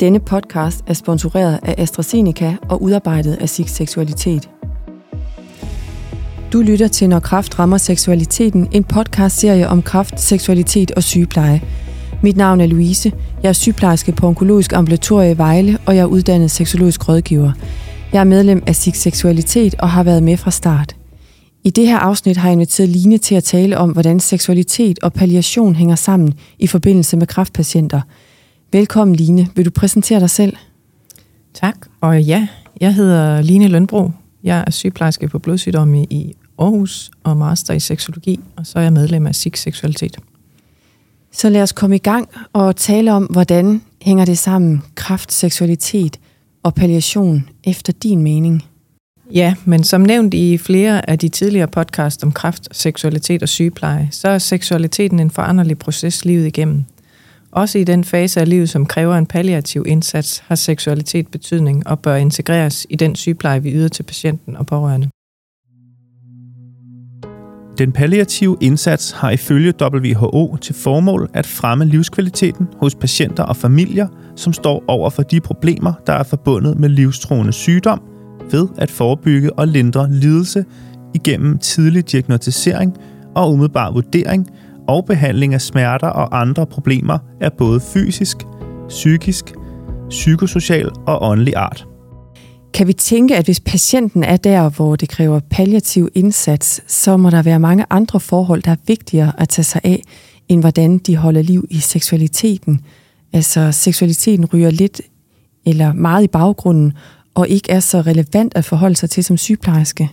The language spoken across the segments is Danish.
Denne podcast er sponsoreret af AstraZeneca og udarbejdet af SIG Seksualitet. Du lytter til Når Kraft rammer seksualiteten, en podcastserie om kraft, seksualitet og sygepleje. Mit navn er Louise. Jeg er sygeplejerske på Onkologisk Ambulatorie i Vejle, og jeg er uddannet seksologisk rådgiver. Jeg er medlem af SIG Seksualitet og har været med fra start. I det her afsnit har jeg inviteret Line til at tale om, hvordan seksualitet og palliation hænger sammen i forbindelse med kræftpatienter. Velkommen Line. Vil du præsentere dig selv? Tak, og ja, jeg hedder Line Lønbro. Jeg er sygeplejerske på blodsygdomme i Aarhus og master i seksologi, og så er jeg medlem af SIG Seksualitet. Så lad os komme i gang og tale om, hvordan hænger det sammen, kraft, seksualitet og palliation efter din mening? Ja, men som nævnt i flere af de tidligere podcast om kræft, seksualitet og sygepleje, så er seksualiteten en foranderlig proces livet igennem. Også i den fase af livet, som kræver en palliativ indsats, har seksualitet betydning og bør integreres i den sygepleje, vi yder til patienten og pårørende. Den palliative indsats har ifølge WHO til formål at fremme livskvaliteten hos patienter og familier, som står over for de problemer, der er forbundet med livstruende sygdom, ved at forebygge og lindre lidelse igennem tidlig diagnostisering og umiddelbar vurdering og behandling af smerter og andre problemer af både fysisk, psykisk, psykosocial og åndelig art. Kan vi tænke, at hvis patienten er der, hvor det kræver palliativ indsats, så må der være mange andre forhold, der er vigtigere at tage sig af, end hvordan de holder liv i seksualiteten. Altså seksualiteten ryger lidt eller meget i baggrunden, og ikke er så relevant at forholde sig til som sygeplejerske.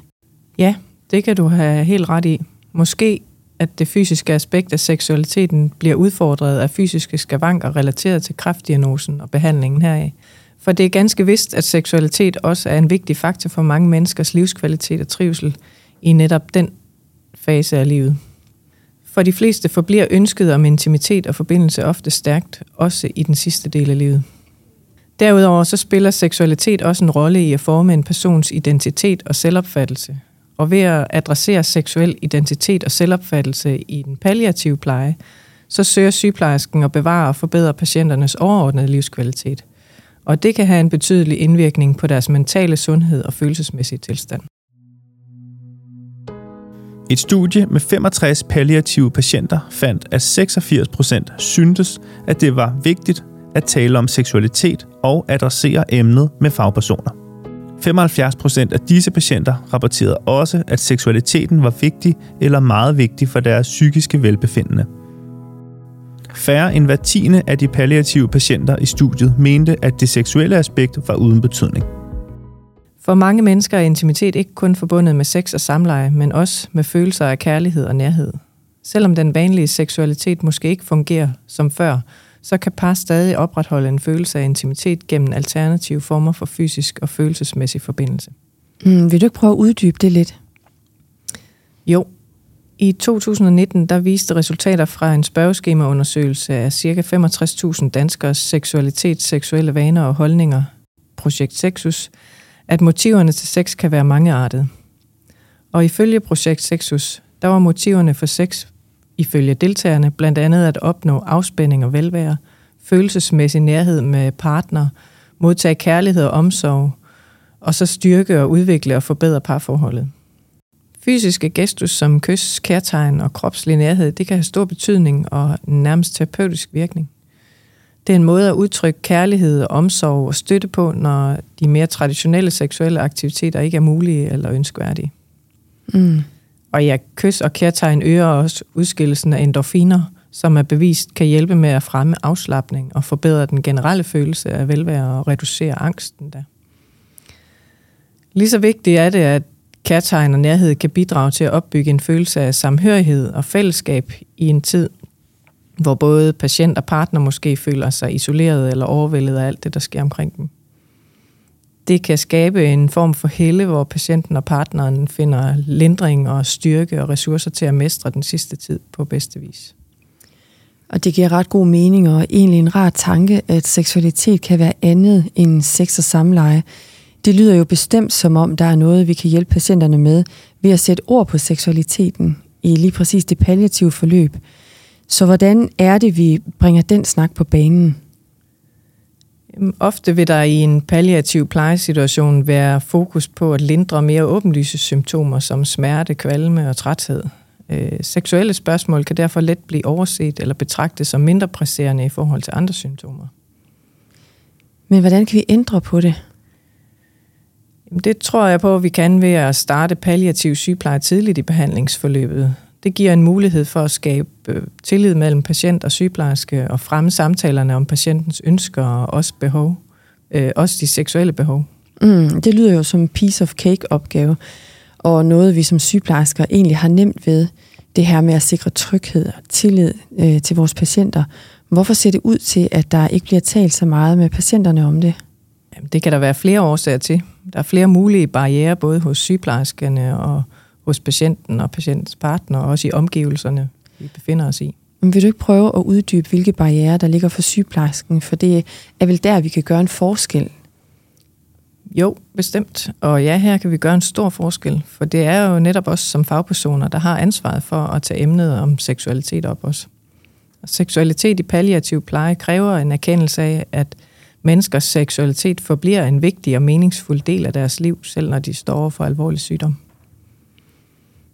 Ja, det kan du have helt ret i. Måske at det fysiske aspekt af seksualiteten bliver udfordret af fysiske skavanker relateret til kræftdiagnosen og behandlingen heraf. For det er ganske vist, at seksualitet også er en vigtig faktor for mange menneskers livskvalitet og trivsel i netop den fase af livet. For de fleste forbliver ønsket om intimitet og forbindelse ofte stærkt, også i den sidste del af livet. Derudover så spiller seksualitet også en rolle i at forme en persons identitet og selvopfattelse. Og ved at adressere seksuel identitet og selvopfattelse i den palliative pleje, så søger sygeplejersken at bevare og forbedre patienternes overordnede livskvalitet – og det kan have en betydelig indvirkning på deres mentale sundhed og følelsesmæssige tilstand. Et studie med 65 palliative patienter fandt, at 86 procent syntes, at det var vigtigt at tale om seksualitet og adressere emnet med fagpersoner. 75 procent af disse patienter rapporterede også, at seksualiteten var vigtig eller meget vigtig for deres psykiske velbefindende – Færre end hver tiende af de palliative patienter i studiet mente, at det seksuelle aspekt var uden betydning. For mange mennesker er intimitet ikke kun forbundet med sex og samleje, men også med følelser af kærlighed og nærhed. Selvom den vanlige seksualitet måske ikke fungerer som før, så kan par stadig opretholde en følelse af intimitet gennem alternative former for fysisk og følelsesmæssig forbindelse. Mm, vil du ikke prøve at uddybe det lidt? Jo, i 2019 der viste resultater fra en spørgeskemaundersøgelse af ca. 65.000 danskers seksualitet, seksuelle vaner og holdninger, projekt Sexus, at motiverne til sex kan være mangeartede. Og ifølge projekt Sexus, der var motiverne for sex ifølge deltagerne blandt andet at opnå afspænding og velvære, følelsesmæssig nærhed med partner, modtage kærlighed og omsorg, og så styrke og udvikle og forbedre parforholdet. Fysiske gestus som kys, kærtegn og kropslig nærhed, det kan have stor betydning og nærmest terapeutisk virkning. Det er en måde at udtrykke kærlighed, omsorg og støtte på, når de mere traditionelle seksuelle aktiviteter ikke er mulige eller ønskværdige. Mm. Og ja, kys og kærtegn øger også udskillelsen af endorfiner, som er bevist kan hjælpe med at fremme afslappning og forbedre den generelle følelse af velvære og reducere angsten da. Lige så vigtigt er det, at Kærtegn og nærhed kan bidrage til at opbygge en følelse af samhørighed og fællesskab i en tid, hvor både patient og partner måske føler sig isoleret eller overvældet af alt det, der sker omkring dem. Det kan skabe en form for helle, hvor patienten og partneren finder lindring og styrke og ressourcer til at mestre den sidste tid på bedste vis. Og det giver ret god mening og egentlig en rar tanke, at seksualitet kan være andet end sex og samleje. Det lyder jo bestemt som om, der er noget, vi kan hjælpe patienterne med ved at sætte ord på seksualiteten i lige præcis det palliative forløb. Så hvordan er det, vi bringer den snak på banen? Ofte vil der i en palliativ plejesituation være fokus på at lindre mere åbenlyse symptomer som smerte, kvalme og træthed. Øh, seksuelle spørgsmål kan derfor let blive overset eller betragtet som mindre presserende i forhold til andre symptomer. Men hvordan kan vi ændre på det? Det tror jeg på, at vi kan ved at starte palliativ sygepleje tidligt i behandlingsforløbet. Det giver en mulighed for at skabe øh, tillid mellem patient og sygeplejerske og fremme samtalerne om patientens ønsker og også behov. Øh, også de seksuelle behov. Mm, det lyder jo som en piece of cake opgave, og noget vi som sygeplejersker egentlig har nemt ved, det her med at sikre tryghed og tillid øh, til vores patienter. Hvorfor ser det ud til, at der ikke bliver talt så meget med patienterne om det? Jamen, det kan der være flere årsager til. Der er flere mulige barriere, både hos sygeplejerskerne og hos patienten og patientens partner, og også i omgivelserne, vi befinder os i. Men vil du ikke prøve at uddybe, hvilke barriere der ligger for sygeplejersken? For det er vel der, vi kan gøre en forskel. Jo, bestemt. Og ja, her kan vi gøre en stor forskel, for det er jo netop os som fagpersoner, der har ansvaret for at tage emnet om seksualitet op også. Og seksualitet i palliativ pleje kræver en erkendelse af, at menneskers seksualitet forbliver en vigtig og meningsfuld del af deres liv, selv når de står for alvorlig sygdom.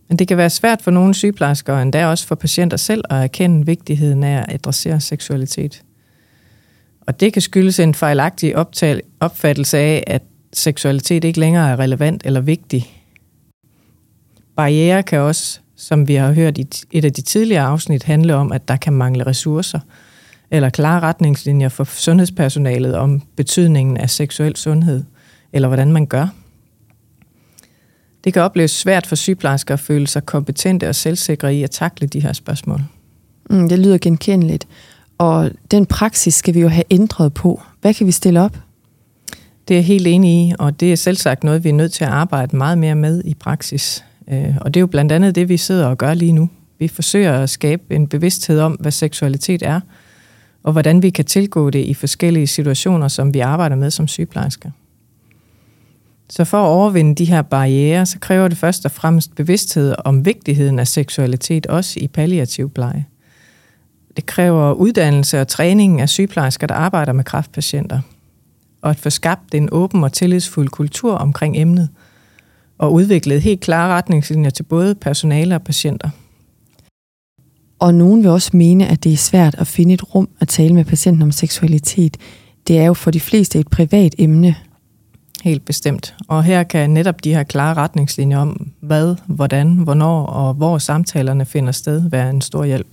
Men det kan være svært for nogle sygeplejersker, og endda også for patienter selv, at erkende vigtigheden af at adressere seksualitet. Og det kan skyldes en fejlagtig opfattelse af, at seksualitet ikke længere er relevant eller vigtig. Barriere kan også, som vi har hørt i et af de tidligere afsnit, handle om, at der kan mangle ressourcer eller klare retningslinjer for sundhedspersonalet om betydningen af seksuel sundhed, eller hvordan man gør. Det kan opleves svært for sygeplejersker at føle sig kompetente og selvsikre i at takle de her spørgsmål. Mm, det lyder genkendeligt. Og den praksis skal vi jo have ændret på. Hvad kan vi stille op? Det er jeg helt enig i, og det er selv sagt noget, vi er nødt til at arbejde meget mere med i praksis. Øh, og det er jo blandt andet det, vi sidder og gør lige nu. Vi forsøger at skabe en bevidsthed om, hvad seksualitet er, og hvordan vi kan tilgå det i forskellige situationer, som vi arbejder med som sygeplejersker. Så for at overvinde de her barriere, så kræver det først og fremmest bevidsthed om vigtigheden af seksualitet, også i palliativ pleje. Det kræver uddannelse og træning af sygeplejersker, der arbejder med kræftpatienter. Og at få skabt en åben og tillidsfuld kultur omkring emnet, og udviklet helt klare retningslinjer til både personale og patienter. Og nogen vil også mene, at det er svært at finde et rum at tale med patienten om seksualitet. Det er jo for de fleste et privat emne, Helt bestemt. Og her kan netop de her klare retningslinjer om, hvad, hvordan, hvornår og hvor samtalerne finder sted, være en stor hjælp.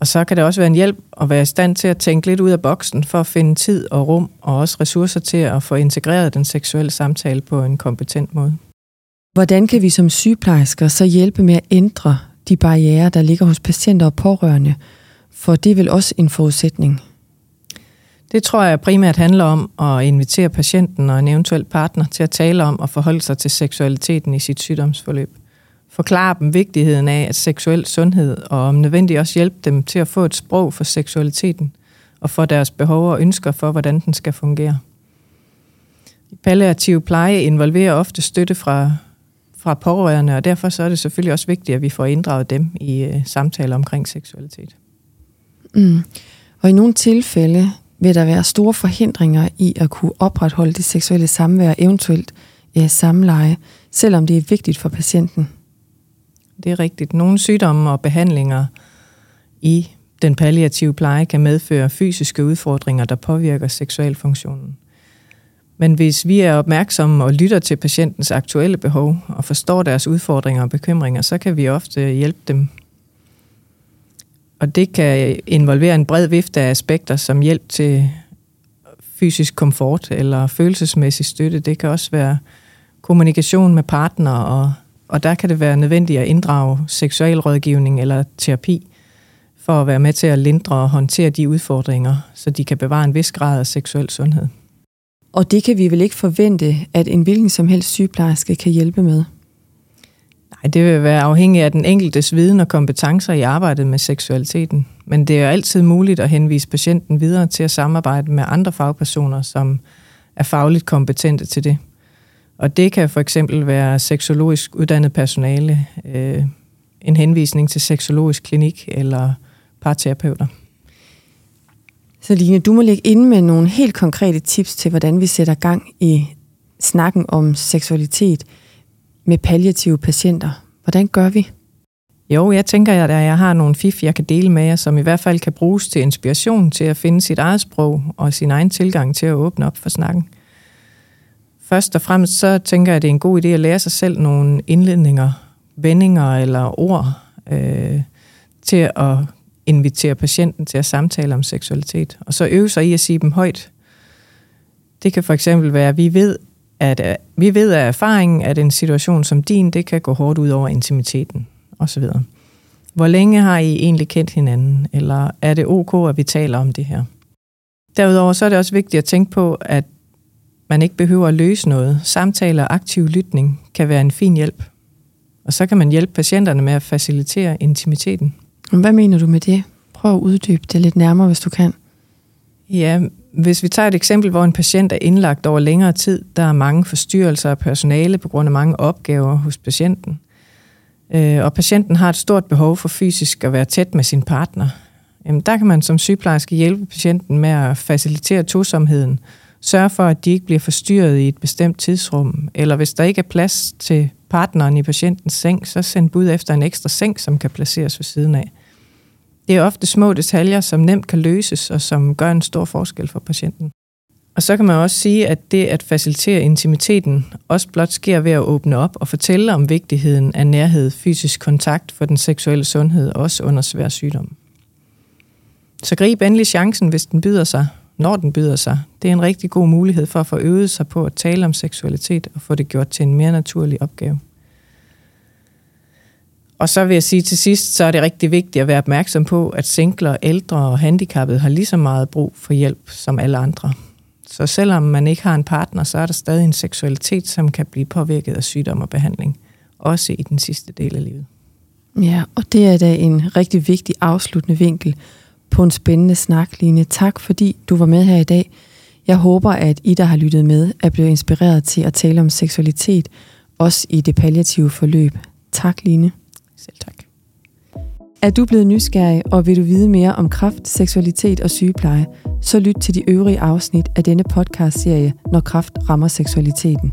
Og så kan det også være en hjælp at være i stand til at tænke lidt ud af boksen for at finde tid og rum og også ressourcer til at få integreret den seksuelle samtale på en kompetent måde. Hvordan kan vi som sygeplejersker så hjælpe med at ændre de barriere, der ligger hos patienter og pårørende? For det er vel også en forudsætning. Det tror jeg primært handler om at invitere patienten og en eventuel partner til at tale om og forholde sig til seksualiteten i sit sygdomsforløb. Forklare dem vigtigheden af at seksuel sundhed, og om nødvendigt også hjælpe dem til at få et sprog for seksualiteten og for deres behov og ønsker for, hvordan den skal fungere. Palliativ pleje involverer ofte støtte fra, fra pårørende, og derfor så er det selvfølgelig også vigtigt, at vi får inddraget dem i uh, samtaler omkring seksualitet. Mm. Og i nogle tilfælde vil der være store forhindringer i at kunne opretholde det seksuelle samvær, eventuelt ja, samleje, selvom det er vigtigt for patienten. Det er rigtigt. Nogle sygdomme og behandlinger i den palliative pleje kan medføre fysiske udfordringer, der påvirker seksualfunktionen. Men hvis vi er opmærksomme og lytter til patientens aktuelle behov og forstår deres udfordringer og bekymringer, så kan vi ofte hjælpe dem og det kan involvere en bred vifte af aspekter som hjælp til fysisk komfort eller følelsesmæssig støtte. Det kan også være kommunikation med partner, og, og der kan det være nødvendigt at inddrage seksualrådgivning eller terapi for at være med til at lindre og håndtere de udfordringer, så de kan bevare en vis grad af seksuel sundhed. Og det kan vi vel ikke forvente, at en hvilken som helst sygeplejerske kan hjælpe med? Det vil være afhængigt af den enkeltes viden og kompetencer i arbejdet med seksualiteten. Men det er altid muligt at henvise patienten videre til at samarbejde med andre fagpersoner, som er fagligt kompetente til det. Og det kan for eksempel være seksologisk uddannet personale, øh, en henvisning til seksologisk klinik eller parterapeuter. Så Line, du må lægge ind med nogle helt konkrete tips til, hvordan vi sætter gang i snakken om seksualitet med palliative patienter. Hvordan gør vi? Jo, jeg tænker, at jeg har nogle fif, jeg kan dele med jer, som i hvert fald kan bruges til inspiration til at finde sit eget sprog og sin egen tilgang til at åbne op for snakken. Først og fremmest så tænker jeg, at det er en god idé at lære sig selv nogle indledninger, vendinger eller ord øh, til at invitere patienten til at samtale om seksualitet. Og så øve sig i at sige dem højt. Det kan for eksempel være, at vi ved, at øh, vi ved af erfaringen, at en situation som din, det kan gå hårdt ud over intimiteten osv. Hvor længe har I egentlig kendt hinanden, eller er det ok, at vi taler om det her? Derudover så er det også vigtigt at tænke på, at man ikke behøver at løse noget. Samtaler og aktiv lytning kan være en fin hjælp. Og så kan man hjælpe patienterne med at facilitere intimiteten. Hvad mener du med det? Prøv at uddybe det lidt nærmere, hvis du kan. Ja, hvis vi tager et eksempel, hvor en patient er indlagt over længere tid, der er mange forstyrrelser af personale på grund af mange opgaver hos patienten, øh, og patienten har et stort behov for fysisk at være tæt med sin partner, jamen der kan man som sygeplejerske hjælpe patienten med at facilitere tosomheden, sørge for, at de ikke bliver forstyrret i et bestemt tidsrum, eller hvis der ikke er plads til partneren i patientens seng, så send bud efter en ekstra seng, som kan placeres ved siden af. Det er ofte små detaljer, som nemt kan løses, og som gør en stor forskel for patienten. Og så kan man også sige, at det at facilitere intimiteten også blot sker ved at åbne op og fortælle om vigtigheden af nærhed, fysisk kontakt for den seksuelle sundhed, også under svær sygdom. Så grib endelig chancen, hvis den byder sig, når den byder sig. Det er en rigtig god mulighed for at få øvet sig på at tale om seksualitet og få det gjort til en mere naturlig opgave. Og så vil jeg sige til sidst, så er det rigtig vigtigt at være opmærksom på, at singler, ældre og handicappede har lige så meget brug for hjælp som alle andre. Så selvom man ikke har en partner, så er der stadig en seksualitet, som kan blive påvirket af sygdom og behandling, også i den sidste del af livet. Ja, og det er da en rigtig vigtig afsluttende vinkel på en spændende snak, Line. Tak fordi du var med her i dag. Jeg håber, at I, der har lyttet med, er blevet inspireret til at tale om seksualitet, også i det palliative forløb. Tak, Line. Selv tak. Er du blevet nysgerrig, og vil du vide mere om kraft, seksualitet og sygepleje, så lyt til de øvrige afsnit af denne podcast-serie, Når kraft rammer seksualiteten.